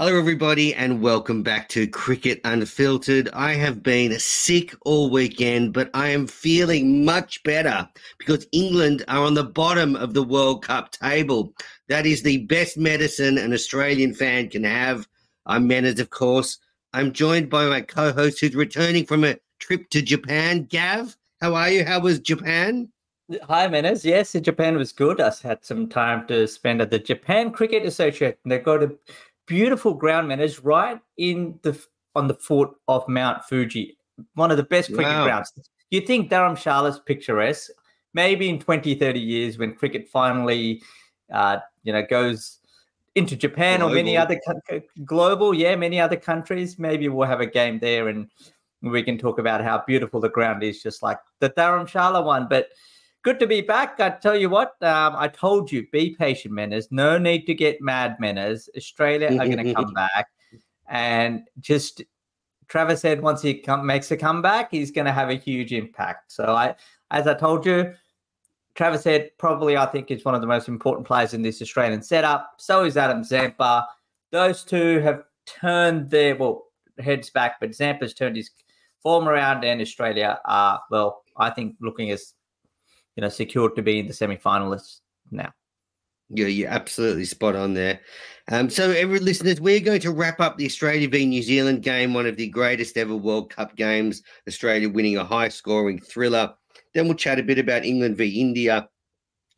Hello, everybody, and welcome back to Cricket Unfiltered. I have been sick all weekend, but I am feeling much better because England are on the bottom of the World Cup table. That is the best medicine an Australian fan can have. I'm Menners, of course. I'm joined by my co host who's returning from a trip to Japan. Gav, how are you? How was Japan? Hi, Menners. Yes, Japan was good. I had some time to spend at the Japan Cricket Association. They've got a beautiful ground managed right in the on the foot of Mount Fuji, one of the best cricket wow. grounds. You think Dharamshala's picturesque? Maybe in 20, 30 years when cricket finally, uh, you know, goes into Japan global. or many other global, yeah, many other countries, maybe we'll have a game there and we can talk about how beautiful the ground is, just like the Dharamshala one. But good to be back. I tell you what, um, I told you, be patient, Menners. No need to get mad, Menners. Australia are going to come back, and just Travis Head once he come, makes a comeback, he's going to have a huge impact. So I, as I told you, Travis Head probably I think is one of the most important players in this Australian setup. So is Adam Zampa. Those two have turned their well heads back, but Zampa's turned his form around, and Australia are well, I think looking as you know, secured to be in the semi-finalists now. Yeah, you're absolutely spot on there. Um, so, every listeners, we're going to wrap up the Australia v New Zealand game, one of the greatest ever World Cup games. Australia winning a high-scoring thriller. Then we'll chat a bit about England v India.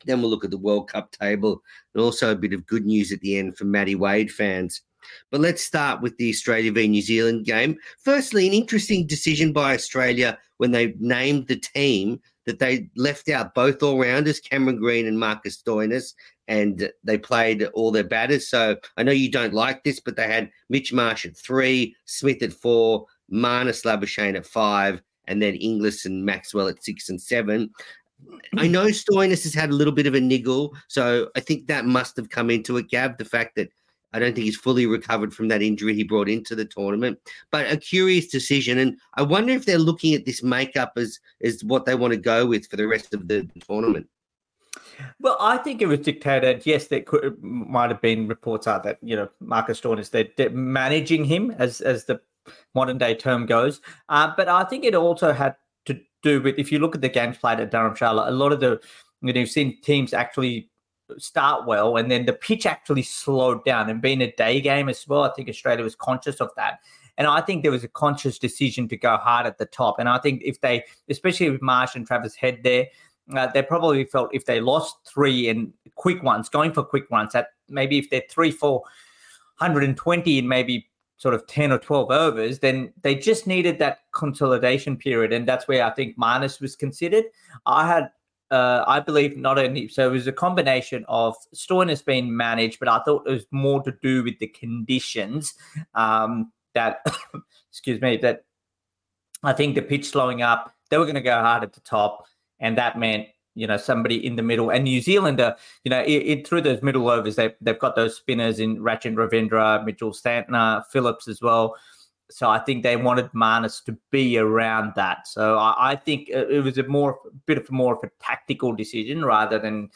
Then we'll look at the World Cup table and also a bit of good news at the end for Matty Wade fans. But let's start with the Australia v New Zealand game. Firstly, an interesting decision by Australia when they named the team that they left out both all rounders, Cameron Green and Marcus Stoinis, and they played all their batters. So I know you don't like this, but they had Mitch Marsh at three, Smith at four, Marnus Labuschagne at five, and then Inglis and Maxwell at six and seven. I know Stoinis has had a little bit of a niggle, so I think that must have come into it, Gav, the fact that I don't think he's fully recovered from that injury he brought into the tournament. But a curious decision, and I wonder if they're looking at this makeup as as what they want to go with for the rest of the tournament. Well, I think it was dictated. Yes, there could might have been reports out that you know Marcus Stoinis they're, they're managing him as as the modern day term goes. Uh, but I think it also had to do with if you look at the games played at Dharamshala, a lot of the you know you've seen teams actually start well, and then the pitch actually slowed down. And being a day game as well, I think Australia was conscious of that. And I think there was a conscious decision to go hard at the top. And I think if they, especially with Marsh and Travis Head there, uh, they probably felt if they lost three and quick ones, going for quick ones, that maybe if they're three, four, 120 in maybe sort of 10 or 12 overs, then they just needed that consolidation period. And that's where I think Marnus was considered. I had uh, I believe not only so it was a combination of Stoinis being managed, but I thought it was more to do with the conditions um, that excuse me that I think the pitch slowing up, they were going to go hard at the top, and that meant you know somebody in the middle. And New Zealand, uh, you know, it, it, through those middle overs, they they've got those spinners in Rachin Ravindra, Mitchell Santner, Phillips as well. So I think they wanted Marnus to be around that. So I, I think it was a more bit of more of a tactical decision rather than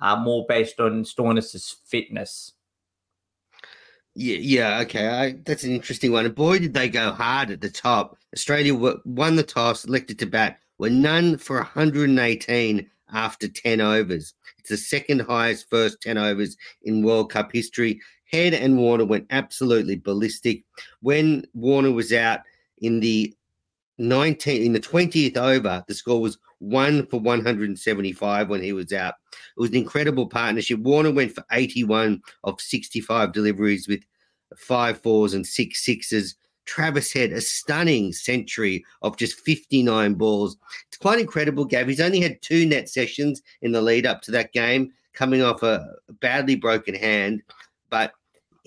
uh, more based on Stoinis's fitness. Yeah, yeah, okay. I, that's an interesting one. And boy, did they go hard at the top. Australia won the toss, elected to bat, were none for 118 after 10 overs. It's the second highest first 10 overs in World Cup history. Head and Warner went absolutely ballistic. When Warner was out in the 19 in the 20th over, the score was one for 175 when he was out. It was an incredible partnership. Warner went for 81 of 65 deliveries with five fours and six sixes. Travis had a stunning century of just 59 balls. It's quite incredible, Gav. He's only had two net sessions in the lead up to that game, coming off a badly broken hand, but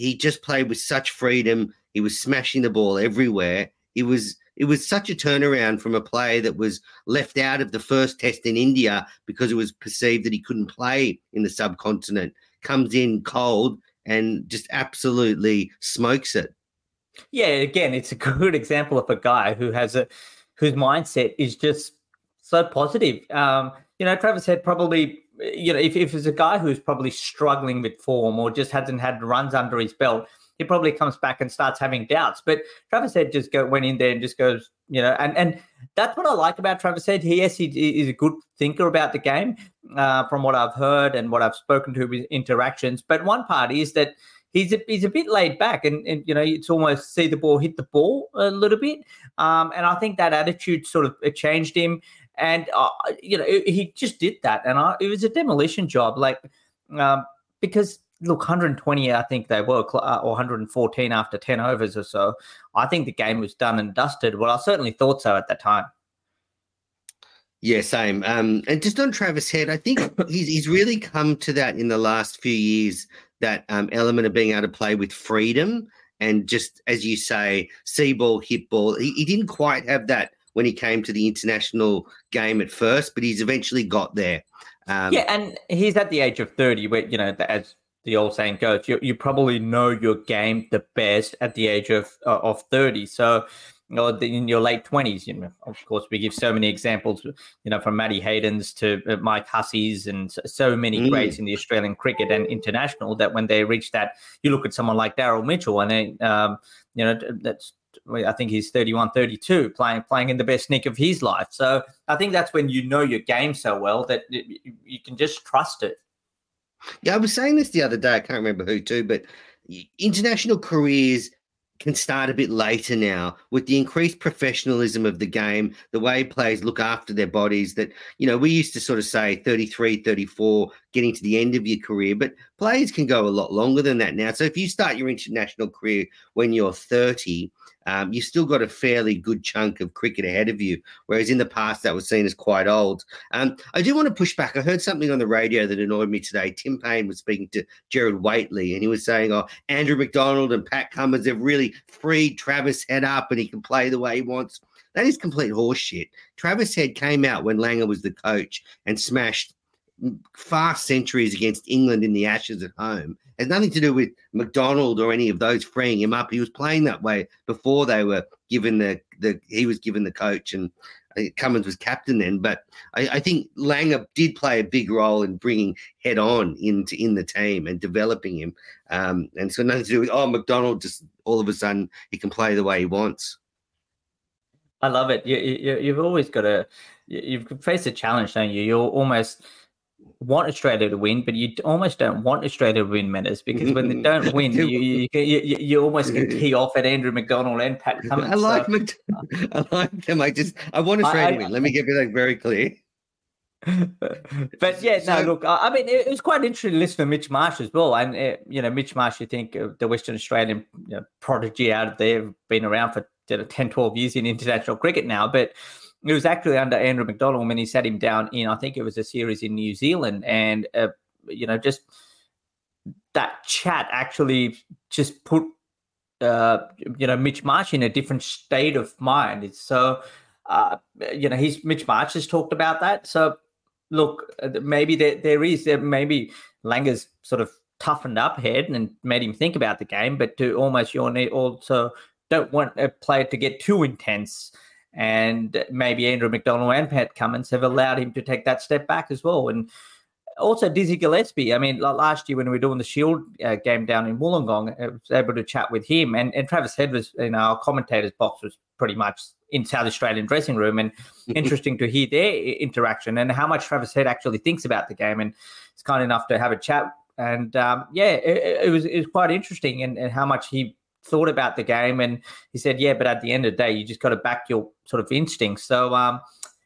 he just played with such freedom. He was smashing the ball everywhere. It was it was such a turnaround from a player that was left out of the first test in India because it was perceived that he couldn't play in the subcontinent. Comes in cold and just absolutely smokes it. Yeah, again, it's a good example of a guy who has a whose mindset is just so positive. Um, you know, Travis had probably, you know, if, if it's a guy who's probably struggling with form or just hasn't had runs under his belt, he probably comes back and starts having doubts. But Travis Head just go went in there and just goes, you know, and and that's what I like about Travis Head. He yes, he is a good thinker about the game, uh, from what I've heard and what I've spoken to his interactions. But one part is that he's a, he's a bit laid back and, and you know it's almost see the ball hit the ball a little bit um, and I think that attitude sort of changed him and uh, you know he just did that and I, it was a demolition job like um, because look, 120, I think they were, uh, or 114 after 10 overs or so. I think the game was done and dusted. Well, I certainly thought so at that time. Yeah, same. Um, and just on Travis Head, I think he's he's really come to that in the last few years. That um, element of being able to play with freedom and just, as you say, see ball, hit ball. He, he didn't quite have that when he came to the international game at first, but he's eventually got there. Um, yeah, and he's at the age of 30, where, you know, as the old saying goes, you, you probably know your game the best at the age of uh, of 30. So, know, in your late 20s, you know, of course, we give so many examples, you know, from Matty Hayden's to uh, Mike Hussey's and so many mm. greats in the Australian cricket and international that when they reach that, you look at someone like Daryl Mitchell and they, um, you know, that's I think he's 31, 32, playing playing in the best nick of his life. So I think that's when you know your game so well that you can just trust it. Yeah, I was saying this the other day. I can't remember who to, but international careers can start a bit later now with the increased professionalism of the game, the way players look after their bodies. That, you know, we used to sort of say 33, 34, getting to the end of your career, but players can go a lot longer than that now. So if you start your international career when you're 30, um, you've still got a fairly good chunk of cricket ahead of you. Whereas in the past, that was seen as quite old. Um, I do want to push back. I heard something on the radio that annoyed me today. Tim Paine was speaking to Gerard Whateley, and he was saying, "Oh, Andrew McDonald and Pat Cummins have really freed Travis Head up, and he can play the way he wants." That is complete horseshit. Travis Head came out when Langer was the coach and smashed fast centuries against England in the Ashes at home. It has nothing to do with McDonald or any of those freeing him up. He was playing that way before they were given the the he was given the coach and uh, Cummins was captain then. But I, I think Langer did play a big role in bringing head on into in the team and developing him. Um, and so nothing to do with oh McDonald just all of a sudden he can play the way he wants. I love it. You, you, you've always got to you've faced a challenge, don't you? You're almost want Australia to win, but you almost don't want Australia to win Menners because when they don't win, you, you, you, you, almost can key off at Andrew McDonald and Pat Cummins. I like so, Mc, I like them. I just I want Australia I, to win. Let me get that very clear. but yeah, no. So, look, I mean, it, was quite interesting to listen to Mitch Marsh as well, and uh, you know, Mitch Marsh, you think uh, the Western Australian you know, prodigy out of there, been around for you know, 10, 12 years in international cricket now, but it was actually under Andrew McDonald when he sat him down in, I think it was a series in New Zealand. And, uh, you know, just that chat actually just put, uh, you know, Mitch Marsh in a different state of mind. It's so, uh, you know, he's Mitch Marsh has talked about that. So look, uh, maybe there, there is there maybe Langer's sort of toughened up head and made him think about the game, but to almost you need also don't want a player to get too intense. And maybe Andrew McDonald and Pat Cummins have allowed him to take that step back as well. And also Dizzy Gillespie. I mean, last year when we were doing the Shield uh, game down in Wollongong, I was able to chat with him. And, and Travis Head was in our commentators box was pretty much in South Australian dressing room, and interesting to hear their interaction and how much Travis Head actually thinks about the game. And it's kind enough to have a chat. And um, yeah, it, it, was it was quite interesting, and, and how much he thought about the game. And he said, yeah, but at the end of the day, you just got to back your sort of instincts. So. Um,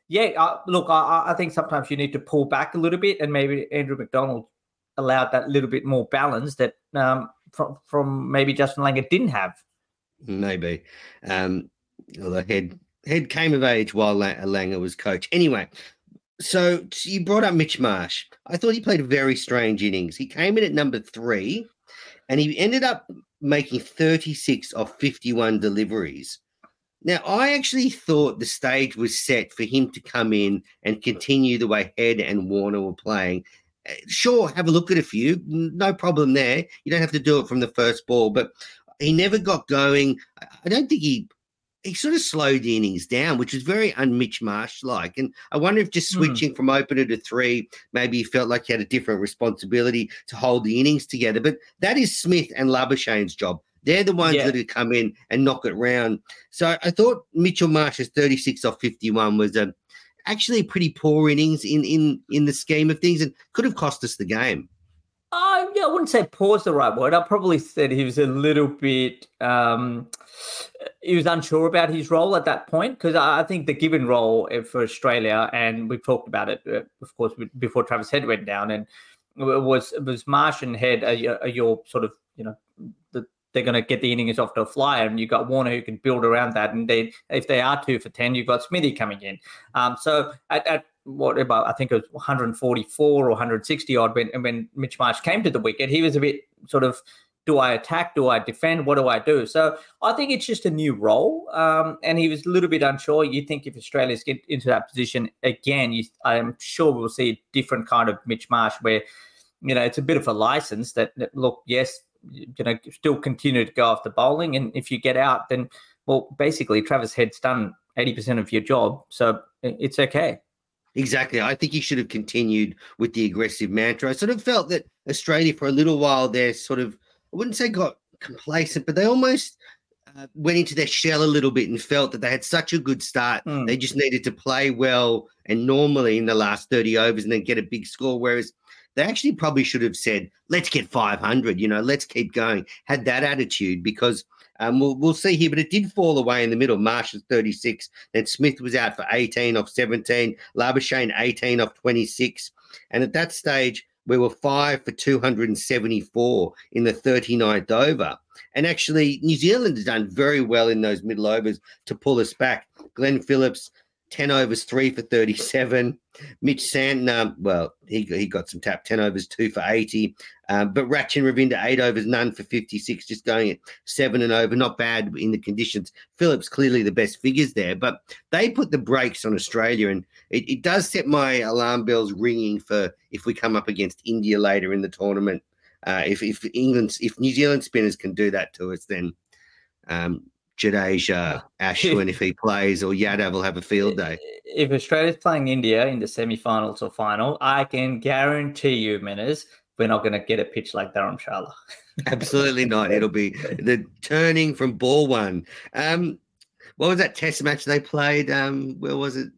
yeah, uh, look, I, I think sometimes you need to pull back a little bit, and maybe Andrew McDonald allowed that little bit more balance that um, from from maybe Justin Langer didn't have. Maybe, um, although head head came of age while Langer was coach. Anyway, so you brought up Mitch Marsh. I thought he played a very strange innings. He came in at number three, and he ended up making thirty six of fifty one deliveries. Now, I actually thought the stage was set for him to come in and continue the way Head and Warner were playing. Uh, sure, have a look at a few, no problem there. You don't have to do it from the first ball, but he never got going. I don't think he he sort of slowed the innings down, which was very unmitch Marsh like. And I wonder if just hmm. switching mm. from opener to three, maybe he felt like he had a different responsibility to hold the innings together. But that is Smith and Labuschagne's job. They're the ones yeah. that would come in and knock it round. So I thought Mitchell Marsh's 36 off 51 was a actually a pretty poor innings in in in the scheme of things and could have cost us the game. Uh, yeah, I wouldn't say poor is the right word. I probably said he was a little bit. Um, he was unsure about his role at that point because I think the given role for Australia, and we've talked about it, uh, of course, before Travis Head went down, and was was Marsh and Head are, are your sort of you know the they're going to get the innings off to a flyer, and you've got Warner who can build around that. And they, if they are two for ten, you've got Smithy coming in. Um, so at, at what about I think it was 144 or 160 odd when when Mitch Marsh came to the wicket, he was a bit sort of. Do I attack? Do I defend? What do I do? So I think it's just a new role, um, and he was a little bit unsure. You think if Australia's get into that position again, you, I'm sure we'll see a different kind of Mitch Marsh, where you know it's a bit of a license that, that look, yes, you know still continue to go after bowling, and if you get out, then well, basically Travis Head's done eighty percent of your job, so it's okay. Exactly. I think he should have continued with the aggressive mantra. I sort of felt that Australia for a little while there sort of wouldn't say got complacent, but they almost uh, went into their shell a little bit and felt that they had such a good start. Mm. They just needed to play well and normally in the last 30 overs and then get a big score. Whereas they actually probably should have said, let's get 500, you know, let's keep going. Had that attitude because um, we'll, we'll see here, but it did fall away in the middle. Marsh 36. Then Smith was out for 18 off 17. Labuschagne 18 off 26. And at that stage, we were five for 274 in the 39th over. And actually, New Zealand has done very well in those middle overs to pull us back. Glenn Phillips 10 overs, three for 37. Mitch Santner, well, he, he got some tap, 10 overs, two for 80. Um, but Rachin Ravindra, eight overs, none for 56, just going at seven and over. Not bad in the conditions. Phillips, clearly the best figures there, but they put the brakes on Australia. And it, it does set my alarm bells ringing for if we come up against India later in the tournament. Uh, if, if England, if New Zealand spinners can do that to us, then um, Jadeja, Ashwin if he plays, or Yadav will have a field day. If Australia's playing India in the semi-finals or final, I can guarantee you, Menners, we're not going to get a pitch like Dharamshala. Absolutely not. It'll be the turning from ball one. Um, what was that test match they played? Um, where was it?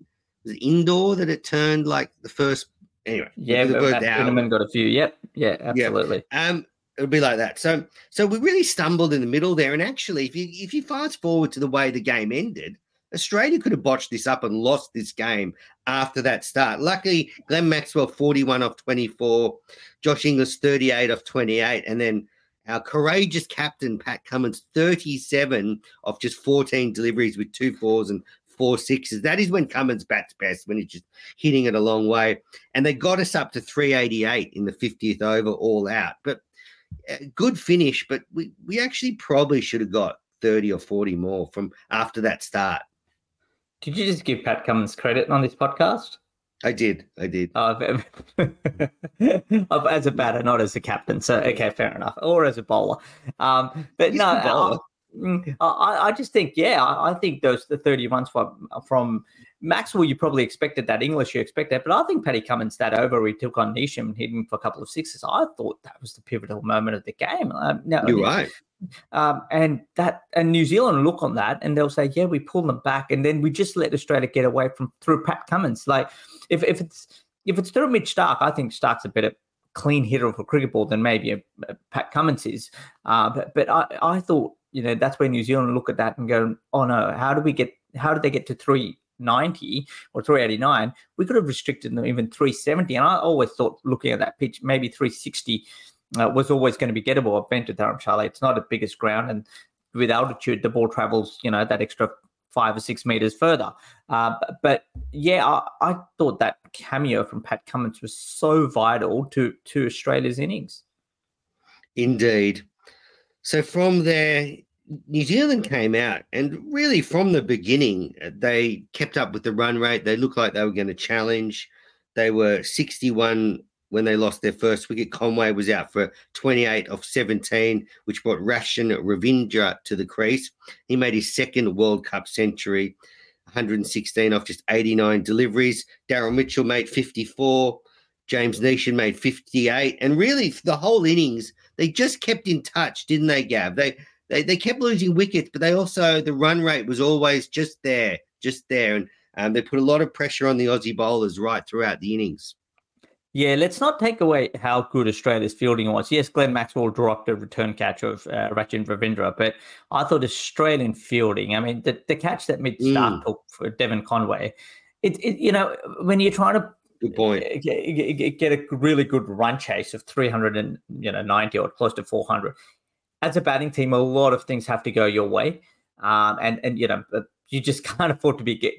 Was it Indore that it turned like the first? Anyway, yeah, Matt got a few. Yep, yeah, absolutely. Yep. Um, it'll be like that. So so we really stumbled in the middle there. And actually, if you if you fast forward to the way the game ended, Australia could have botched this up and lost this game after that start. Luckily, Glenn Maxwell 41 off 24, Josh Inglis 38 off 28, and then our courageous captain Pat Cummins 37 off just 14 deliveries with two fours and four sixes. That is when Cummins bats best, when he's just hitting it a long way. And they got us up to 388 in the 50th over all out. But good finish, but we, we actually probably should have got 30 or 40 more from after that start. Did you just give Pat Cummins credit on this podcast? I did. I did. Oh, as a batter, not as a captain. So okay, fair enough. Or as a bowler. Um, but He's no, a bowler. I, I, I just think yeah, I, I think those the thirty runs from from Maxwell, you probably expected that. Inglis, you expect that. But I think Paddy Cummins that over, he took on Neesham and hit him for a couple of sixes. I thought that was the pivotal moment of the game. Um, now, You're right. um, and that and New Zealand look on that and they'll say, yeah, we pulled them back, and then we just let Australia get away from through Pat Cummins. Like if if it's if it's through Mitch Starc, I think Starc's a better clean hitter of a cricket ball than maybe a, a Pat Cummins is. Uh, but but I, I thought you know that's where New Zealand look at that and go, oh no, how do we get how did they get to three? 90 or 389 we could have restricted them even 370 and i always thought looking at that pitch maybe 360 uh, was always going to be gettable. I've been to Dharamshala. It's not the biggest ground, and with altitude, the ball travels, you know, that extra five or six meters further. Uh, but, but, yeah, I, I, thought that cameo from Pat Cummins was so vital to to Australia's innings. Indeed. So from there, New Zealand came out, and really from the beginning, uh, they kept up with the run rate. They looked like they were going to challenge. They were 61 when they lost their first wicket. Conway was out for 28 of 17, which brought Rachin Ravindra to the crease. He made his second World Cup century, 116 off just 89 deliveries. Daryl Mitchell made 54. James Neesham made 58. And really, the whole innings, they just kept in touch, didn't they, Gav? They, they, they kept losing wickets, but they also, the run rate was always just there, just there. And um, they put a lot of pressure on the Aussie bowlers right throughout the innings. Yeah, let's not take away how good Australia's fielding was. Yes, Glenn Maxwell dropped a return catch of uh, Rachin Ravindra, but I thought Australian fielding, I mean, the, the catch that Mitch Starc mm. took for Devon Conway, it, it, you know, when you're trying to Good point. Get, get, a really good run chase of 300 you know 90 or close to 400. As a batting team, a lot of things have to go your way, um, and and you know you just can't afford to be get,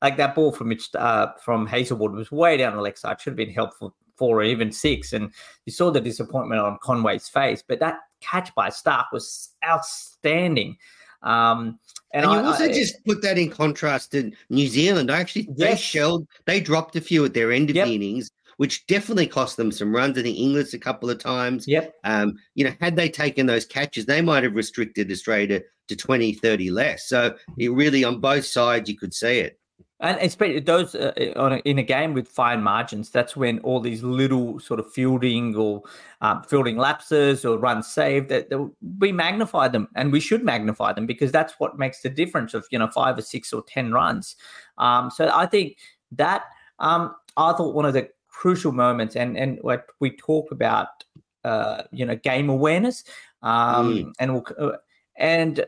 like that ball from uh, from Hazlewood was way down the leg side. Should have been helpful four or even six. And you saw the disappointment on Conway's face, but that catch by Starc was outstanding. Um, and, and you I, also I, just put that in contrast to New Zealand. I actually yes. they shelled, they dropped a few at their end of yep. the innings, which definitely cost them some runs. I think England's a couple of times. Yep. Um, you know, had they taken those catches, they might have restricted Australia to, to 20, 30 less. So it really on both sides you could see it. And especially those uh, on a, in a game with fine margins, that's when all these little sort of fielding or um, fielding lapses or runs saved that, that we magnify them, and we should magnify them because that's what makes the difference of you know five or six or ten runs. Um, so I think that um, I thought one of the crucial moments, and and what we talk about, uh, you know, game awareness, um, mm. and we'll, uh, and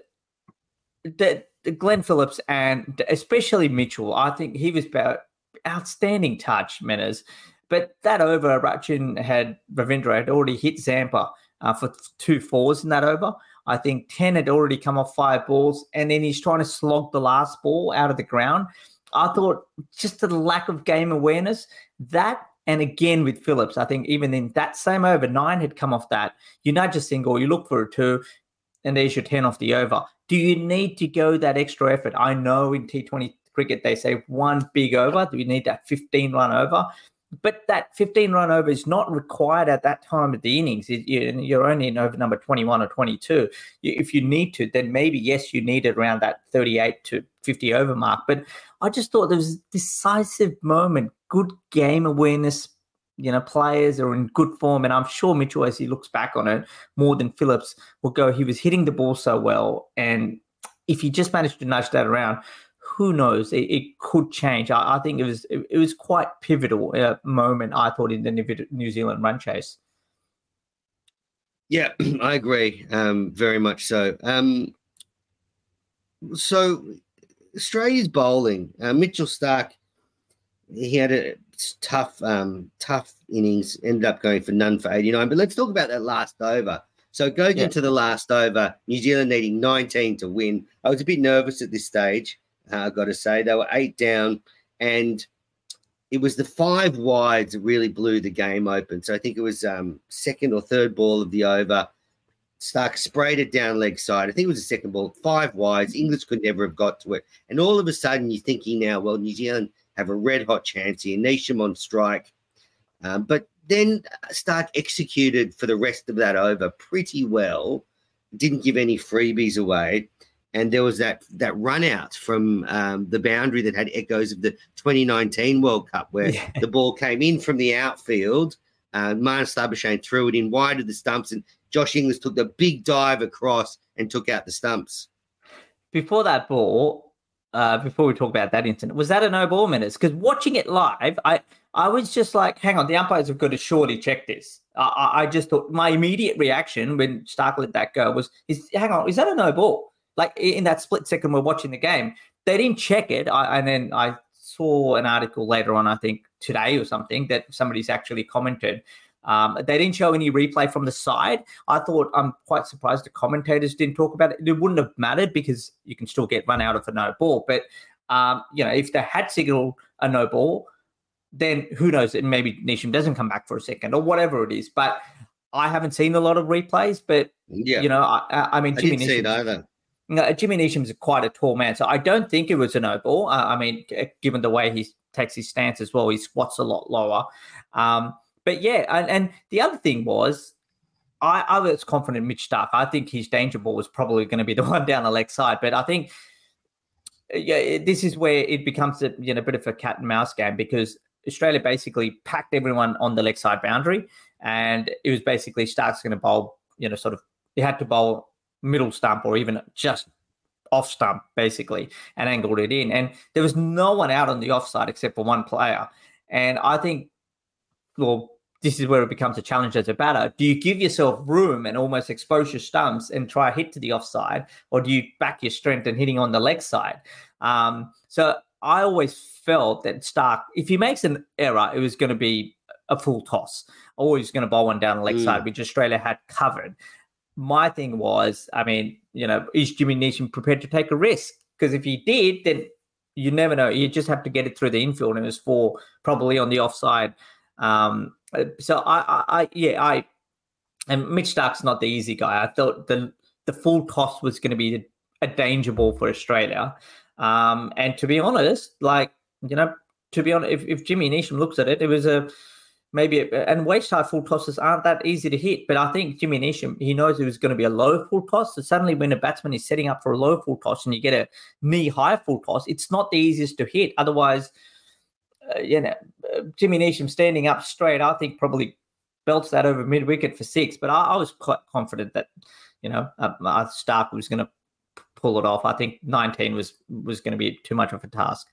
that Glenn Phillips and especially Mitchell, I think he was about outstanding touch, Menners. But that over, Rachin had Ravindra had already hit Zampa uh, for two fours in that over. I think 10 had already come off five balls, and then he's trying to slog the last ball out of the ground. I thought just the lack of game awareness, that and again with Phillips, I think even in that same over, nine had come off that. You nudge a single, you look for a two, and there's your 10 off the over. Do you need to go that extra effort? I know in T20 cricket they say one big over. Do you need that 15 run over? But that 15 run over is not required at that time of the innings. You're only in over number 21 or 22. If you need to, then maybe, yes, you need it around that 38 to 50 over mark. But I just thought there was a decisive moment, good game awareness you know, players are in good form. And I'm sure Mitchell, as he looks back on it, more than Phillips will go, he was hitting the ball so well. And if he just managed to nudge that around, who knows? It, it could change. I, I, think it was it, it was quite pivotal uh, moment. I thought in the New Zealand run chase. Yeah, I agree. Um, very much so. Um, so Australia's bowling. Uh, Mitchell Starc he had a tough, um, tough innings. Ended up going for none for 89. But let's talk about that last over. So going yeah. into the last over, New Zealand needing 19 to win. I was a bit nervous at this stage. Uh, I've got to say they were eight down, and it was the five wides that really blew the game open. So I think it was um, second or third ball of the over. Starc sprayed it down leg side. I think it was the second ball, five wides. Inglis could never have got to it. And all of a sudden, you're thinking now, well, New Zealand have a red hot chance here. Neesham on strike. Um, but then Starc executed for the rest of that over pretty well. Didn't give any freebies away. And there was that that run out from um, the boundary that had echoes of the 2019 World Cup, where yeah. the ball came in from the outfield. Uh, Marnus Labuschagne threw it in wide of the stumps, and Josh Inglis took the big dive across and took out the stumps. Before that ball, uh, before we talk about that incident, was that a no ball Menners? Because watching it live, I I was just like, hang on, the umpires have got to surely check this. I, I just thought my immediate reaction when Starc let that go was, is hang on, is that a no ball? Like in that split second we're watching the game, they didn't check it. I, and then I saw an article later on, I think today or something, that somebody's actually commented um, they didn't show any replay from the side. I thought I'm quite surprised the commentators didn't talk about it. It wouldn't have mattered because you can still get run out of a no ball. But um, you know, if they had signaled a no ball, then who knows? And maybe Neesham doesn't come back for a second or whatever it is. But I haven't seen a lot of replays. But yeah, you know, I, I mean, Jimmy I it either. No, Jimmy Neesham's quite a tall man, so I don't think it was a no ball. Uh, I mean, given the way he takes his stance as well, he squats a lot lower. Um, but yeah, and, and the other thing was, I, I was confident Mitch Starc. I think his danger ball was probably going to be the one down the leg side, but I think yeah, this is where it becomes a you know bit of a cat and mouse game because Australia basically packed everyone on the leg side boundary, and it was basically Starc's going to bowl, you know, sort of he had to bowl middle stump or even just off stump basically and angled it in, and there was no one out on the offside except for one player, and I think well this is where it becomes a challenge as a batter. Do you give yourself room and almost expose your stumps and try a hit to the offside, or do you back your strength and hitting on the leg side? Um, so I always felt that Starc, if he makes an error, it was going to be a full toss. Always going to bowl one down the leg mm. side, which Australia had covered. My thing was, I mean, you know, is Jimmy Neesham prepared to take a risk? Because if he did, then you never know. You just have to get it through the infield, and it was four probably on the offside. Um, so I, I, I, yeah, I, and Mitch Starc's not the easy guy. I thought the the full toss was going to be a danger ball for Australia. Um, and to be honest, like you know, to be honest, if, if Jimmy Neesham looks at it, it was a maybe a, and waist high full tosses aren't that easy to hit. But I think Jimmy Neesham he knows it was going to be a low full toss. So suddenly, when a batsman is setting up for a low full toss and you get a knee high full toss, it's not the easiest to hit. Otherwise uh, you know, uh, Jimmy Neesham standing up straight, I think probably belts that over mid wicket for six. But I, I, was quite confident that, you know, uh, Starc was going to pull it off. I think 19 was was going to be too much of a task.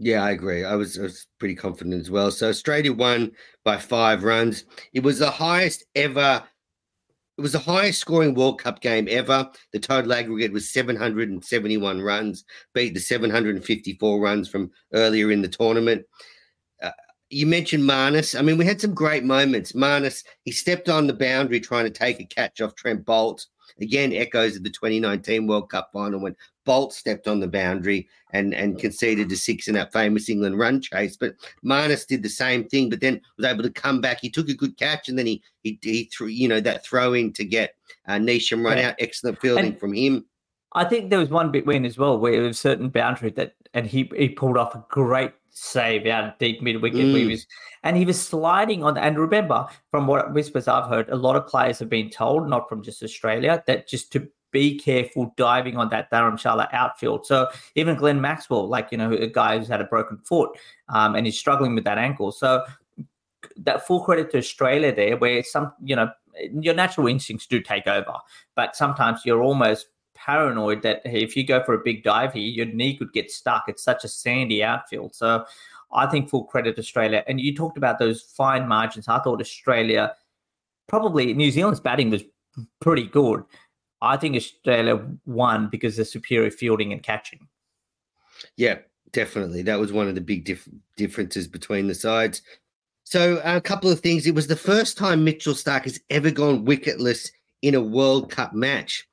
Yeah, I agree. I was, I was pretty confident as well. So Australia won by five runs. It was the highest ever. It was the highest scoring World Cup game ever. The total aggregate was 771 runs, beat the 754 runs from earlier in the tournament uh, you mentioned Marnus. I mean, we had some great moments. Marnus, he stepped on the boundary trying to take a catch off Trent Boult. Again, echoes of the 2019 World Cup final when Boult stepped on the boundary and, and conceded to six in that famous England run chase. But Marnus did the same thing, but then was able to come back. He took a good catch and then he he, he threw, you know, that throw in to get uh, Neesham run yeah. out. Excellent fielding and from him. I think there was one bit win as well where there was a certain boundary that, and he he pulled off a great save out deep mid wicket. Mm. He was, and he was sliding on. And remember, from what whispers I've heard, a lot of players have been told, not from just Australia, that just to be careful diving on that Dharamshala outfield. So even Glenn Maxwell, like you know, a guy who's had a broken foot um, and he's struggling with that ankle. So that full credit to Australia there, where some you know your natural instincts do take over, but sometimes you're almost paranoid that if you go for a big dive here, your knee could get stuck. It's such a sandy outfield. So I think full credit Australia. And you talked about those fine margins. I thought Australia, probably New Zealand's batting was pretty good. I think Australia won because of superior fielding and catching. Yeah, definitely. That was one of the big dif- differences between the sides. So, uh, a couple of things. It was the first time Mitchell Starc has ever gone wicketless in a World Cup match.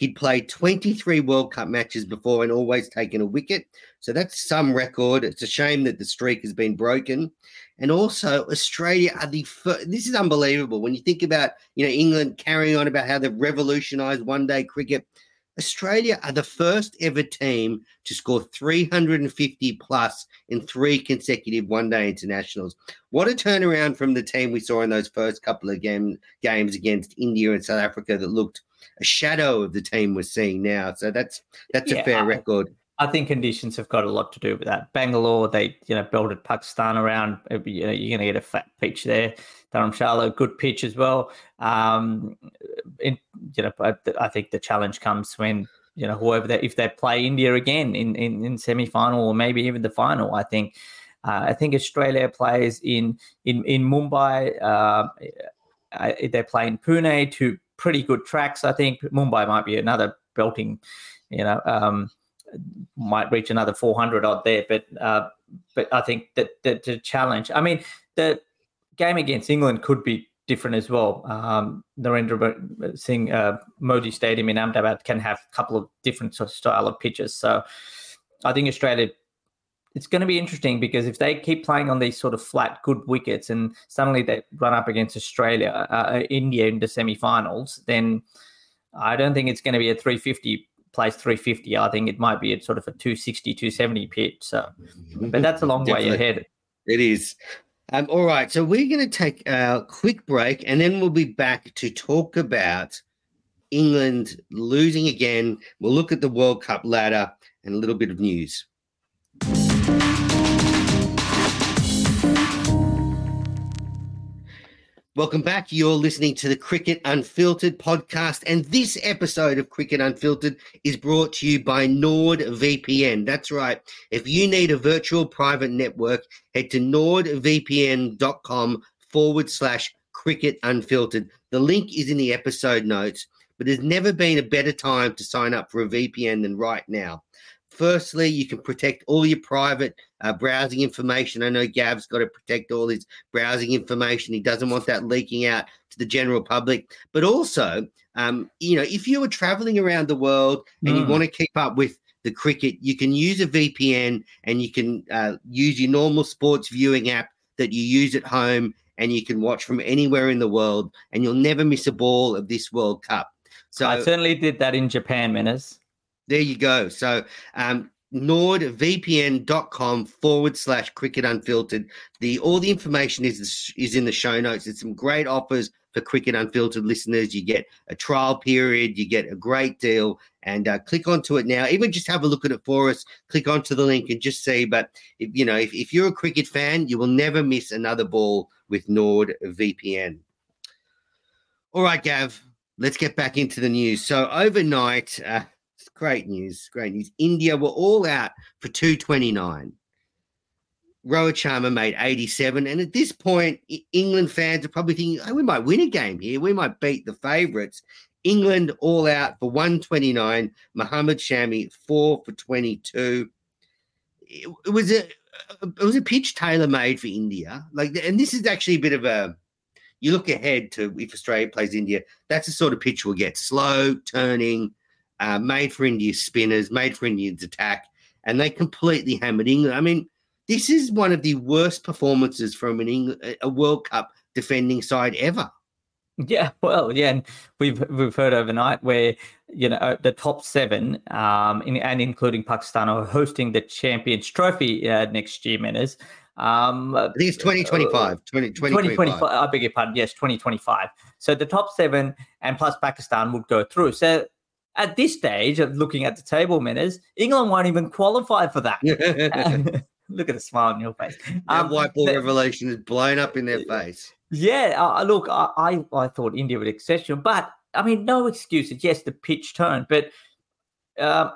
He'd played 23 World Cup matches before and always taken a wicket. So that's some record. It's a shame that the streak has been broken. And also, Australia are the first. This is unbelievable when you think about you know England carrying on about how they've revolutionised one day cricket. Australia are the first ever team to score 350 plus in three consecutive one day internationals. What a turnaround from the team we saw in those first couple of game, games against India and South Africa that looked a shadow of the team we're seeing now. So that's that's yeah, a fair I, record. I think conditions have got a lot to do with that. Bangalore, they you know belted Pakistan around. You know, you're going to get a fat pitch there. Dharamshala, good pitch as well. Um, you know, I think the challenge comes when you know whoever they if they play India again in in, in semi final or maybe even the final. I think uh, I think Australia plays in in in Mumbai. Uh, they're playing Pune, two pretty good tracks. I think Mumbai might be another belting. You know, um, might reach another 400 odd there, but uh, but I think that the challenge. I mean, the game against England could be different as well. Um, Narendra Singh uh, Modi Stadium in Ahmedabad can have a couple of different sort of style of pitches. So I think Australia, it's going to be interesting because if they keep playing on these sort of flat, good wickets and suddenly they run up against Australia, uh, uh India in the semi-finals, then I don't think it's going to be a 350 place 350. I think it might be a sort of a 260, 270 pitch. So, but that's a long way ahead. It is. Um, all right, so we're going to take a quick break and then we'll be back to talk about England losing again. We'll look at the World Cup ladder and a little bit of news. Welcome back. You're listening to the Cricket Unfiltered podcast, and this episode of Cricket Unfiltered is brought to you by NordVPN. That's right. If you need a virtual private network, head to nordvpn.com forward slash cricket unfiltered. The link is in the episode notes, but there's never been a better time to sign up for a VPN than right now. Firstly, you can protect all your private uh, browsing information. I know Gav's got to protect all his browsing information. He doesn't want that leaking out to the general public. But also, um, you know, if you were traveling around the world and mm. you want to keep up with the cricket, you can use a VPN and you can uh, use your normal sports viewing app that you use at home and you can watch from anywhere in the world and you'll never miss a ball of this World Cup. So I certainly did that in Japan, Menners. There you go. So um, nordvpn.com forward slash cricket unfiltered. The all the information is is in the show notes. It's some great offers for cricket unfiltered listeners. You get a trial period, you get a great deal, and uh, click onto it now. Even just have a look at it for us. Click onto the link and just see. But if, you know, if, if you're a cricket fan, you will never miss another ball with NordVPN. All right, Gav. Let's get back into the news. So overnight. Uh, Great news. Great news. India were all out for 229. Rohit Sharma made 87. And at this point, England fans are probably thinking, oh, we might win a game here. We might beat the favourites. England all out for 129. Mohammad Shami, four for 22. It, it was a it was a pitch tailor made for India. Like, and this is actually a bit of a you look ahead to if Australia plays India, that's the sort of pitch we'll get slow, turning, uh, made for India's spinners, made for India's attack, and they completely hammered England. I mean, this is one of the worst performances from an England, a World Cup defending side ever. Yeah, well, yeah, and we've we've heard overnight where you know uh, the top seven, um, in, and including Pakistan, are hosting the Champions Trophy uh, next year, Menners. Um, I think it's 2025. Uh, 20, 2025. I beg your pardon. Yes, 2025. So the top seven and plus Pakistan would go through. So at this stage of looking at the table Menners, England won't even qualify for that. look at the smile on your face. That um, white ball the, revelation is blown up in their face. Yeah, uh, look, I, I, I thought India would exception, but I mean, no excuses. Yes, the pitch turned, but uh,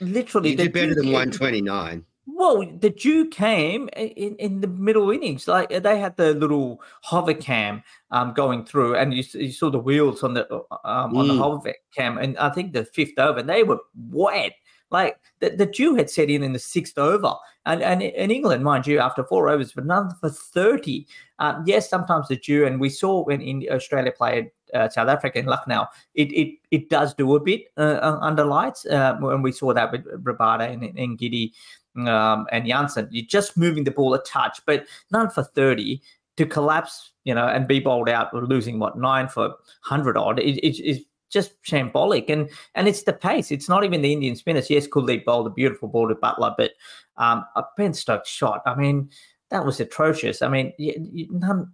literally, you did better than one twenty nine. Well, the dew came in, in the middle innings. Like they had the little hover cam um, going through, and you, you saw the wheels on the uh, um, on mm. the hover cam. And I think the fifth over, they were wet Like the, the Dew had set in in the sixth over, and and in England, mind you, after four overs, but none for thirty. Um, yes, sometimes the Dew, and we saw when in Australia played uh, South Africa in Lucknow, it it it does do a bit uh, under lights, uh, and we saw that with Rabada and, and Ngidi um, and Jansen. You're just moving the ball a touch, but none for thirty to collapse, you know, and be bowled out, or losing what nine for hundred odd. It, it, it's just shambolic. And and it's the pace. It's not even the Indian spinners. Yes, Kuldeep bowled a beautiful ball to Butler, but um, a Ben Stokes shot. I mean, that was atrocious. I mean, you, you, none,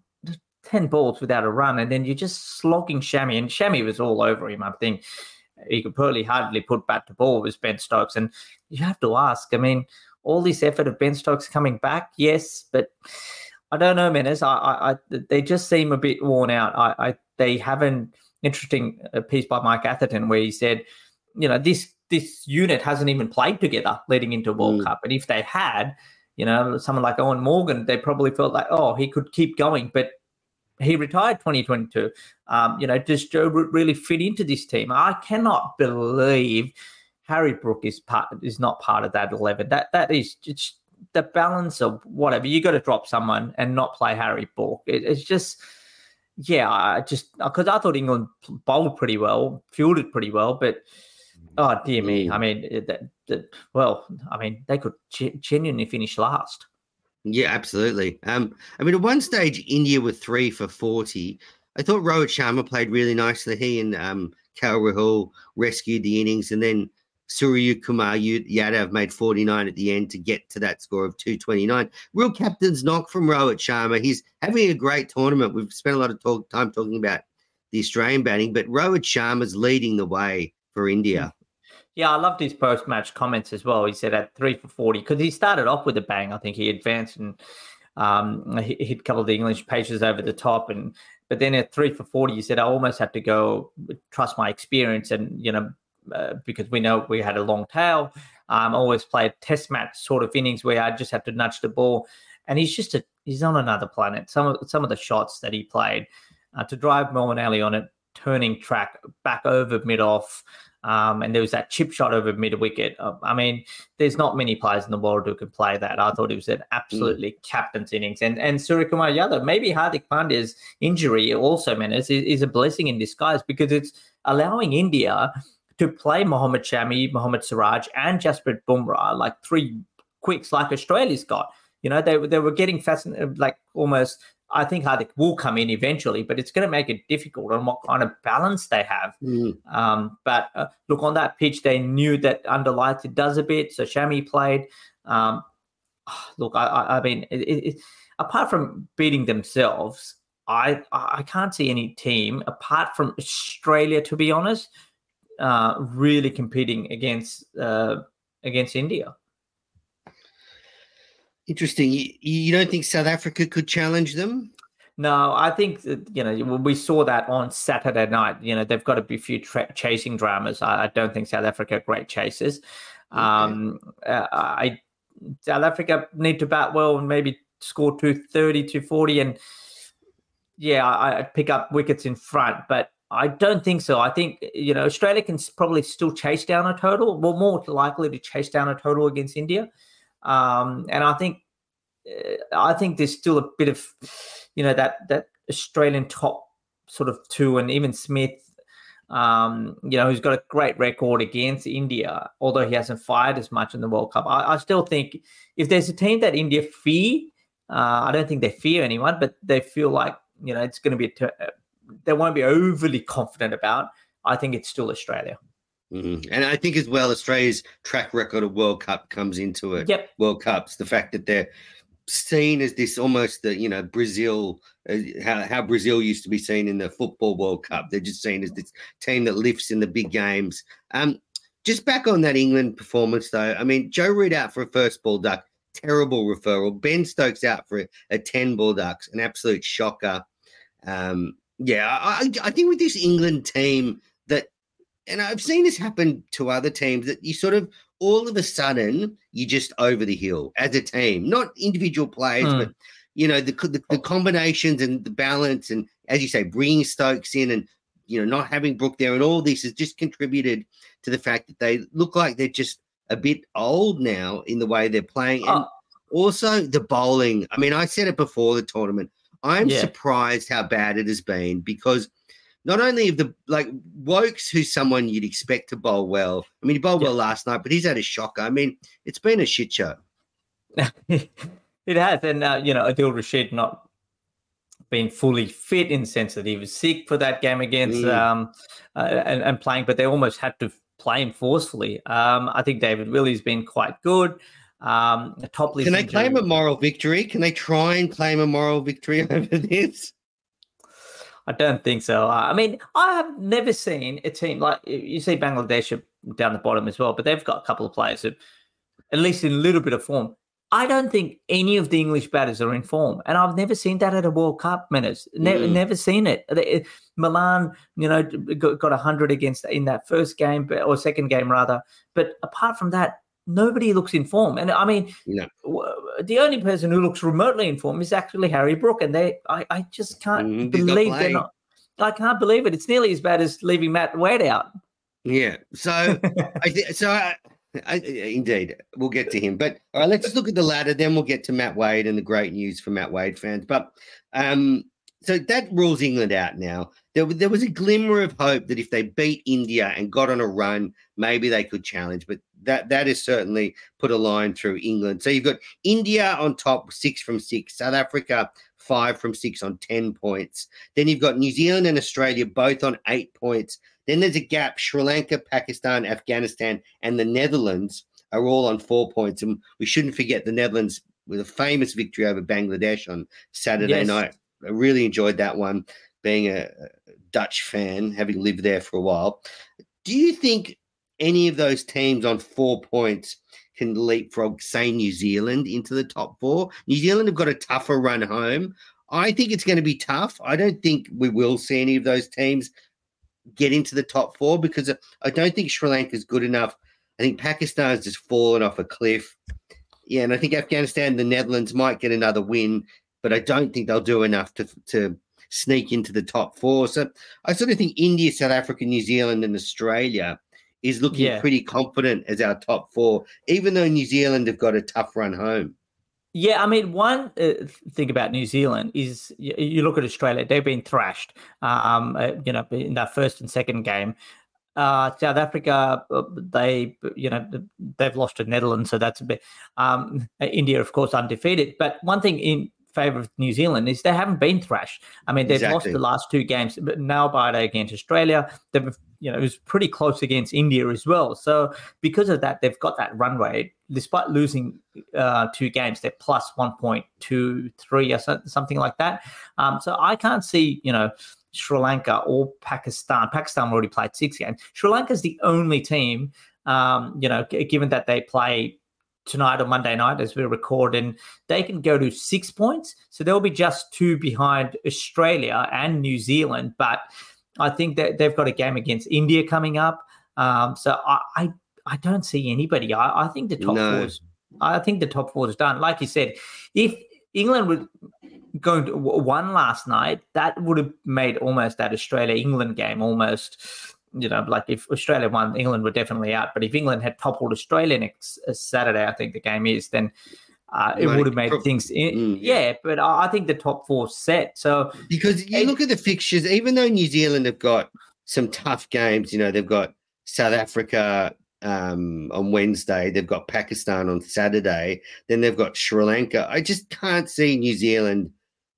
10 balls without a run, and then you're just slogging Shami. And Shami was all over him. I think he could probably hardly put bat to ball with Ben Stokes. And you have to ask, I mean, all this effort of Ben Stokes coming back, yes, but I don't know, Menners. I, I, I they just seem a bit worn out. I, I they haven't interesting uh, piece by Mike Atherton where he said, you know, this this unit hasn't even played together leading into World mm. Cup, and if they had, you know, someone like Eoin Morgan, they probably felt like, oh, he could keep going, but he retired 2022. Um, you know, does Joe Root really fit into this team? I cannot believe Harry Brook is part is not part of that eleven. That that is just the balance of whatever. You got to drop someone and not play Harry Brook. It, it's just yeah, I just because I thought England bowled pretty well, fielded pretty well, but oh dear me, I mean, that, that well, I mean, they could genuinely finish last. Yeah, absolutely. Um, I mean, at one stage, India were three for forty. I thought Rohit Sharma played really nicely. He and um, KL Rahul rescued the innings, and then Suryakumar Yadav made 49 at the end to get to that score of 229. Real captain's knock from Rohit Sharma. He's having a great tournament. We've spent a lot of talk, time talking about the Australian batting, but Rohit Sharma's leading the way for India. Yeah, I loved his post match comments as well. He said at three for 40, because he started off with a bang. I think he advanced and um, hit a couple of the English pages over the top. And but then at three for 40, he said, I almost had to go trust my experience and, you know, uh, because we know we had a long tail. Um, always played test match sort of innings where I just have to nudge the ball, and he's just a he's on another planet. Some of some of the shots that he played uh, to drive Moeen Ali on it, turning track back over mid off. Um, and there was that chip shot over mid wicket. Uh, I mean, there's not many players in the world who can play that. I thought it was an absolutely mm. captain's innings. And and Suryakumar Yadav, maybe Hardik Pandya's injury also, man, is, is a blessing in disguise because it's allowing India to play Mohammad Shami, Mohammad Siraj, and Jasprit Bumrah, like three quicks like Australia's got. You know, they, they were getting fascinated, like almost. I think Hardik will come in eventually, but it's going to make it difficult on what kind of balance they have. Mm. Um, but uh, look, on that pitch, they knew that under lights it does a bit. So Shami played. Um, look, I, I, I mean, it, it, apart from beating themselves, I I can't see any team apart from Australia, to be honest, uh, really competing against uh, against India. Interesting. You, you don't think South Africa could challenge them? No, I think that, you know we saw that on Saturday night. You know they've got to be a few tra- chasing dramas. I, I, don't think South Africa are great chasers. Okay. Um, uh, I South Africa need to bat well and maybe score 230, 240 and yeah, I, I pick up wickets in front, but I don't think so. I think you know Australia can probably still chase down a total. Well, more likely to chase down a total against India, um, and I think uh, I think there's still a bit of you know that that Australian top sort of two, and even Smith, um, you know, who's got a great record against India, although he hasn't fired as much in the World Cup. I, I still think if there's a team that India fear, uh, I don't think they fear anyone, but they feel like you know it's going to be a they won't be overly confident about. I think it's still Australia. Mm-hmm. And I think as well, Australia's track record of World Cup comes into it. Yep. World Cups, the fact that they're seen as this almost the you know Brazil, uh, how how Brazil used to be seen in the football World Cup. They're just seen as this team that lifts in the big games. Um, just back on that England performance though. I mean, Joe Root out for a first ball duck, terrible referral. Ben Stokes out for a, a ten ball ducks, an absolute shocker. Um, yeah, I, I think with this England team that, and I've seen this happen to other teams that you sort of all of a sudden you just over the hill as a team, not individual players, mm. but you know the, the, the combinations and the balance, and as you say, bringing Stokes in and you know not having Brook there, and all this has just contributed to the fact that they look like they're just a bit old now in the way they're playing. And Oh. also the bowling. I mean, I said it before the tournament. I'm Yeah. surprised how bad it has been because not only of the like Woakes, who's someone you'd expect to bowl well. I mean, he bowled Yeah. well last night, but he's had a shocker. I mean, it's been a shit show. it has, and uh, you know, Adil Rashid not being fully fit in the sense that he was sick for that game against Mm. um uh, and, and playing, but they almost had to play him forcefully. Um, I think David Willey's been quite good. Um, Can they claim a moral victory? Can they try and claim a moral victory over this? I don't think so. I mean, I have never seen a team like you see Bangladesh down the bottom as well, but they've got a couple of players that, at least in a little bit of form. I don't think any of the English batters are in form, and I've never seen that at a World Cup Menners. Never, Mm. never seen it. Malan, you know, got, got hundred against in that first game, or second game rather. But apart from that, nobody looks in form. And I mean, No. the only person who looks remotely in form is actually Harry Brook, and they, I, I just can't Mm, he's not believe they're not. I can't believe it. It's nearly as bad as leaving Matt Wade out. Yeah. So I think so. I, I, indeed, we'll get to him. But all right, let's just look at the ladder. Then we'll get to Matt Wade and the great news for Matt Wade fans. But um, so that rules England out now. There, there was a glimmer of hope that if they beat India and got on a run, maybe they could challenge. But that that has certainly put a line through England. So you've got India on top, six from six. South Africa five from six on ten points. Then you've got New Zealand and Australia both on eight points. Then there's a gap. Sri Lanka, Pakistan, Afghanistan, and the Netherlands are all on four points. And we shouldn't forget the Netherlands with a famous victory over Bangladesh on Saturday Yes. night. I really enjoyed that one, being a Dutch fan, having lived there for a while. Do you think any of those teams on four points can leapfrog, say, New Zealand into the top four? New Zealand have got a tougher run home. I think it's going to be tough. I don't think we will see any of those teams get into the top four because I don't think Sri Lanka is good enough. I think Pakistan's just fallen off a cliff. Yeah, and I think Afghanistan, and the Netherlands might get another win, but I don't think they'll do enough to to sneak into the top four. So I sort of think India, South Africa, New Zealand, and Australia is looking Yeah. pretty confident as our top four, even though New Zealand have got a tough run home. Yeah, I mean, one uh, thing about New Zealand is you, you look at Australia; they've been thrashed. Um, uh, you know, in that first and second game. Uh, South Africa, uh, they you know they've lost to Netherlands, so that's a bit. Um, India, of course, undefeated. But one thing in favour of New Zealand is they haven't been thrashed. I mean, they've lost the last two games, but now by against Australia, they've you know it was pretty close against India as well. So because of that, they've got that runway. Despite losing uh, two games, they're plus one point two three or so- something like that. Um, so I can't see you know Sri Lanka or Pakistan. Pakistan already played six games. Sri Lanka is the only team. Um, you know, given that they play tonight or Monday night as we record, and they can go to six points. So they'll be just two behind Australia and New Zealand. But I think that they've got a game against India coming up. Um, so I, I I don't see anybody. I, I think the top No. four is I think the top four is done. Like you said, if England would going to won last night, that would have made almost that Australia England game almost. You know, like if Australia won, England were definitely out. But if England had toppled Australia next uh, Saturday, I think the game is, then uh, it Might would have made things. In, Mm, yeah. yeah. but I I think the top four set. So Because you And- look at the fixtures, even though New Zealand have got some tough games, you know, they've got South Africa um, on Wednesday, they've got Pakistan on Saturday, then they've got Sri Lanka. I just can't see New Zealand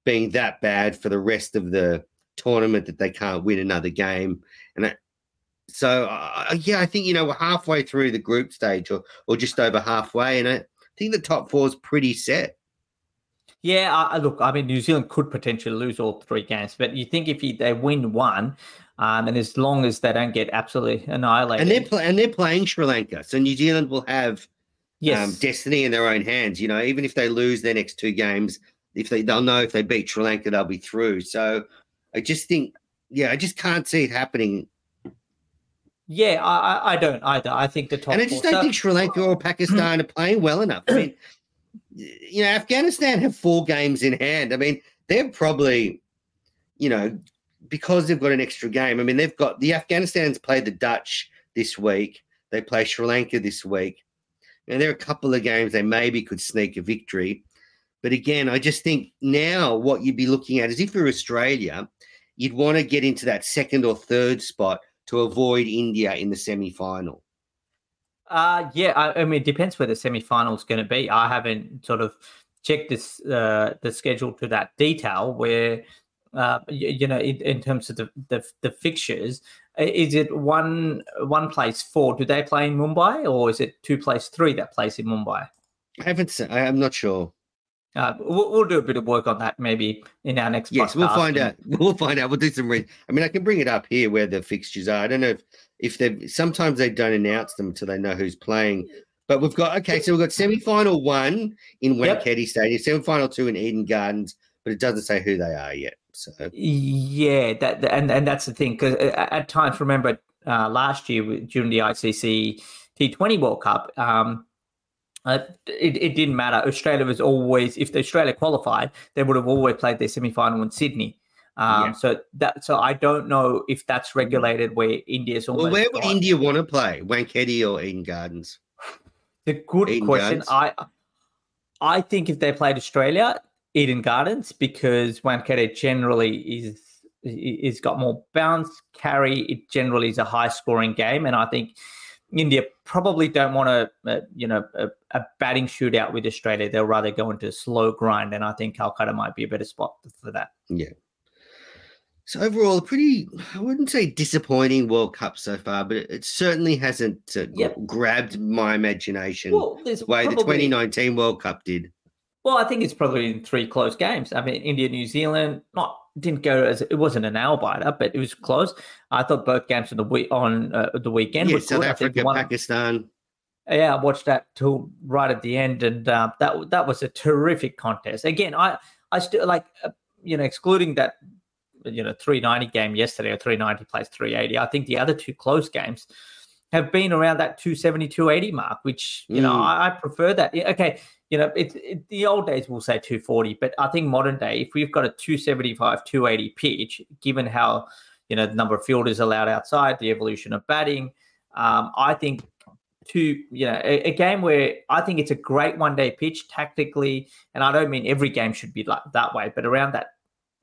being that bad for the rest of the tournament that they can't win another game. And I, so, uh, yeah, I think, you know, we're halfway through the group stage or, or just over halfway. And I think the top four is pretty set. Yeah, I, look, I mean, New Zealand could potentially lose all three games, but you think if you, they win one, um, and as long as they don't get absolutely annihilated, And they're, pl- and they're playing Sri Lanka. So New Zealand will have yes, um, destiny in their own hands. You know, even if they lose their next two games, if they they'll know if they beat Sri Lanka, they'll be through. So I just think, yeah, I just can't see it happening. Yeah, I, I- don't either. I think the top and I just don't so- think Sri Lanka or Pakistan are playing well enough. I mean, you know, Afghanistan have four games in hand. I mean, they're probably, you know, because they've got an extra game. I mean, they've got the Afghanistan's played the Dutch this week. They play Sri Lanka this week. And there are a couple of games they maybe could sneak a victory. But again, I just think now what you'd be looking at is if you're Australia, you'd want to get into that second or third spot to avoid India in the semi final. Uh, yeah, I, I, mean, it depends where the semi final is going to be. I haven't sort of checked this uh, the schedule to that detail where uh, you, you, know in, in, terms of the, the, the fixtures is it one one place four do they play in mumbai or is it two place three that plays in mumbai i haven't i'm not sure uh, we'll, we'll, do a bit of work on that maybe in our next yes we'll find and... out. We'll find out. We'll do some re- i mean i can bring it up here where the fixtures are. I don't know if if they sometimes they don't announce them until they know who's playing. But we've got okay so we've got semi-final one in wankhede yep. stadium semi-final two in eden gardens but it doesn't say who they are yet so. Yeah, that and and that's the thing because uh, at times, remember uh, last year during the ICC T20 World Cup, um, uh, it, it didn't matter. Australia was always, if the Australia qualified, they would have always played their semi final in Sydney. Um, yeah. So that, so I don't know if that's regulated where India's almost. Well, where would India want to play? Wankhede or Eden Gardens? The good Eden question. Gardens? I, I think if they played Australia, Eden Gardens because Wankhede generally is is got more bounce carry. It generally is a high scoring game, and I think India probably don't want to, uh, you know, a, a, batting shootout with Australia. They'll rather go into a slow grind, and I think Calcutta might be a better spot for that. Yeah. So overall, pretty, I wouldn't say disappointing World Cup so far, but it, certainly hasn't uh, yep. grabbed my imagination well, the way probably, the 2019 World Cup did. Well, I think it's probably in three close games. I mean, India, New Zealand, not didn't go as it wasn't an nail biter, but it was close. I thought both games on the week on uh, the weekend. Yeah, South good. Africa, Pakistan. Yeah, I watched that till right at the end, and uh, that that was a terrific contest. Again, I I still like uh, you know excluding that you know 390 game yesterday or 390 plays 380. I think the other two close games have been around that 270 280 mark, which you mm. know I, I prefer that. Okay, you know, it's it, the old days will say 240, but I think modern day, if we've got a 275, 280 pitch, given how, you know, the number of fielders allowed outside, the evolution of batting, um, I think to, you know, a, a, game where I think it's a great one day pitch tactically, and I don't mean every game should be like that way, but around that,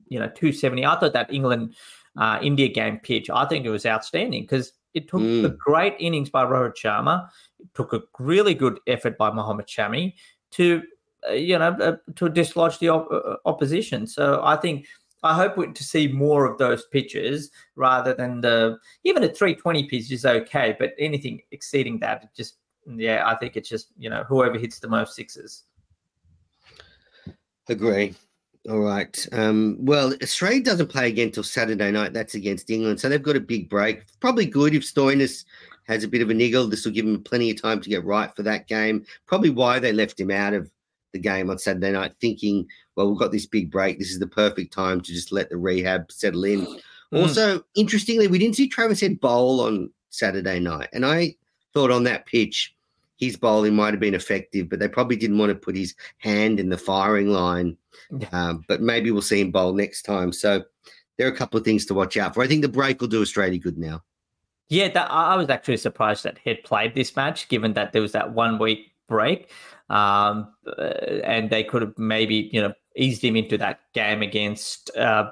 you know, 270, I thought that England uh, India game pitch, I think it was outstanding because it took mm. a great innings by Rohit Sharma. It took a really good effort by Mohammad Shami to uh, you know uh, to dislodge the op- uh, opposition. So I think I hope to see more of those pitches rather than the even a 320 pitch is okay, but anything exceeding that, just yeah, I think it's just you know whoever hits the most sixes. Agree. All right. Um, well, Australia doesn't play again until Saturday night. That's against England, so they've got a big break. Probably good if Stoinis has a bit of a niggle. This will give him plenty of time to get right for that game. Probably why they left him out of the game on Saturday night, thinking, well, we've got this big break. This is the perfect time to just let the rehab settle in. Mm. Also, interestingly, we didn't see Travis Head bowl on Saturday night. And I thought on that pitch, his bowling might have been effective, but they probably didn't want to put his hand in the firing line. Yeah. Um, but maybe we'll see him bowl next time. So there are a couple of things to watch out for. I think the break will do Australia good now. Yeah, that, I was actually surprised that he'd played this match, given that there was that one week break, um, uh, and they could have maybe you know eased him into that game against uh,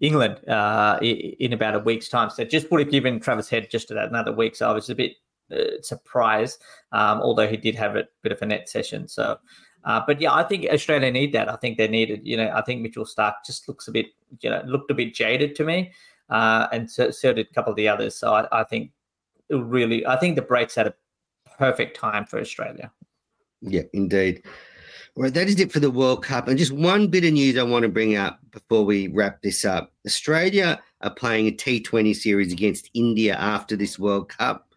England uh, in about a week's time. So just would have given Travis Head just another week. So I was a bit uh, surprised, um, although he did have a bit of a net session. So. Uh, but yeah, I think Australia need that. I think they needed, you know, I think Mitchell Starc just looks a bit, you know, looked a bit jaded to me uh, and so, so, did a couple of the others. So I, I think it really, I think the breaks had a perfect time for Australia. Yeah, indeed. Well, that is it for the World Cup. And just one bit of news I want to bring up before we wrap this up. Australia are playing a T20 series against India after this World Cup.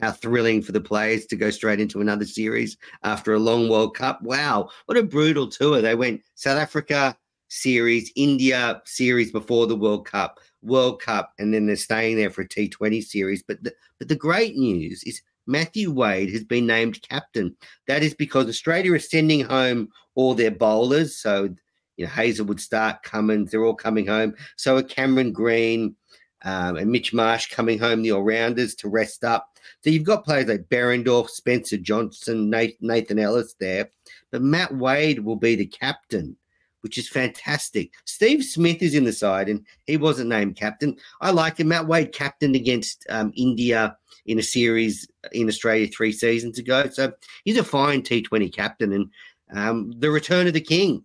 How thrilling for the players to go straight into another series after a long World Cup. Wow, what a brutal tour. They went South Africa series, India series before the World Cup. World Cup, and then they're staying there for a T20 series. But the, but the great news is Matthew Wade has been named captain. That is because Australia is sending home all their bowlers. So, you know, Hazlewood, Starc, Cummins, they're all coming home. So are Cameron Green, um, and Mitch Marsh coming home, the all rounders to rest up. So you've got players like Behrendorff, Spencer Johnson, Nathan Ellis there, but Matt Wade will be the captain, which is fantastic. Steve Smith is in the side, and he wasn't named captain. I like him. Matt Wade captained against um, India in a series in Australia three seasons ago, so he's a fine T20 captain, and um, the return of the king.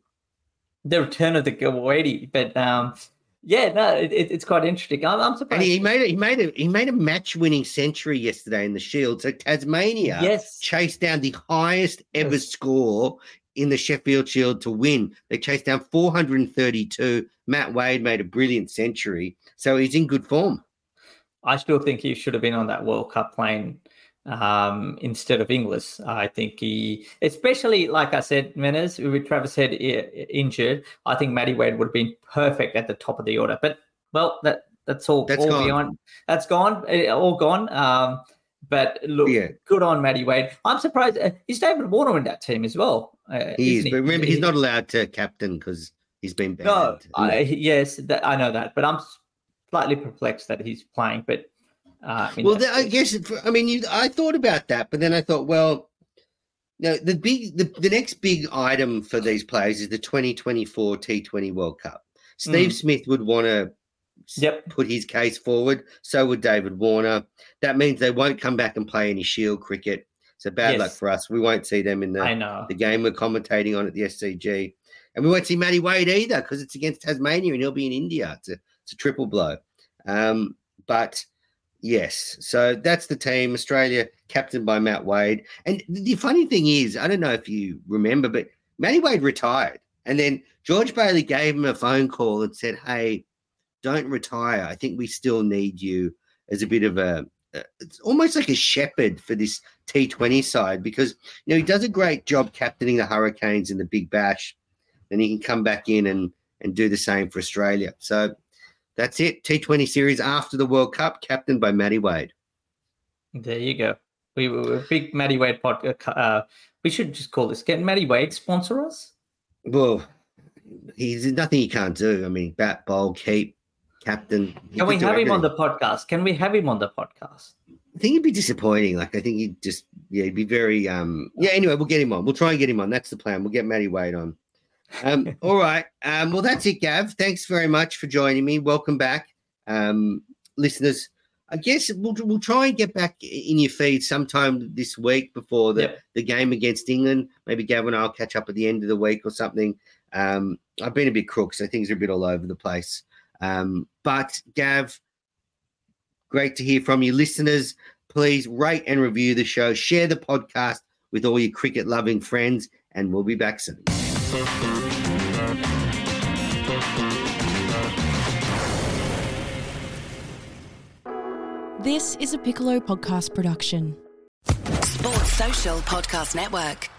The return of the Gawadi, but um, yeah, no, it, it's quite interesting. I'm, I'm surprised. And he made a, he made a he made a match winning century yesterday in the Shield. So Tasmania yes. chased down the highest ever score in the Sheffield Shield to win. They chased down 432. Matt Wade made a brilliant century, so he's in good form. I still think he should have been on that World Cup plane um, instead of Inglis. I think he, especially like I said, Menners with Travis Head injured, I think Matty Wade would have been perfect at the top of the order. But well, that that's all. That's all gone. Beyond. That's gone. Eh, all gone. Um, but look, yeah. good on Matty Wade. I'm surprised. Uh, is David Warner in that team as well? Uh, he is, he? but remember, he's not allowed to captain because he's been banned. No, I, yes, that, I know that, but I'm slightly perplexed that he's playing. But uh, well, the, I guess I mean you, I thought about that, but then I thought, well, no, the big the, the next big item for these players is the 2024 T20 World Cup. Steve mm. Smith would want to yep. put his case forward. So would David Warner. That means they won't come back and play any Shield cricket. So bad yes. luck for us. We won't see them in the the game we're commentating on at the SCG, and we won't see Matty Wade either because it's against Tasmania and he'll be in India. It's a, it's a triple blow. Um, but Yes. So that's the team, Australia, captained by Matt Wade. And the funny thing is, I don't know if you remember, but Matty Wade retired. And then George Bailey gave him a phone call and said, Hey, don't retire. I think we still need you as a bit of a, it's almost like a shepherd for this T20 side because, you know, he does a great job captaining the Hurricanes in the Big Bash. Then he can come back in and, and do the same for Australia. So that's it. T20 series after the World Cup, captained by Matty Wade. There you go. We were a big Matty Wade podcast. Uh, uh, we should just call this. Can Matty Wade sponsor us? Well, he's nothing he can't do. I mean, bat, bowl, keep, captain. Can we have him on the podcast? Can we have him on the podcast? I think it'd be disappointing. Like I think he'd just yeah, he'd be very um yeah. Anyway, we'll get him on. We'll try and get him on. That's the plan. We'll get Matty Wade on. Um, all right. Um, well, that's it, Gav. Thanks very much for joining me. Welcome back, um, listeners. I guess we'll we'll try and get back in your feed sometime this week before the, yep. the game against England. Maybe Gavin and I'll catch up at the end of the week or something. Um, I've been a bit crook, so things are a bit all over the place. Um, but Gav, great to hear from you, listeners. Please rate and review the show, share the podcast with all your cricket loving friends, and we'll be back soon. This is a Piccolo podcast production. Sports Social Podcast Network.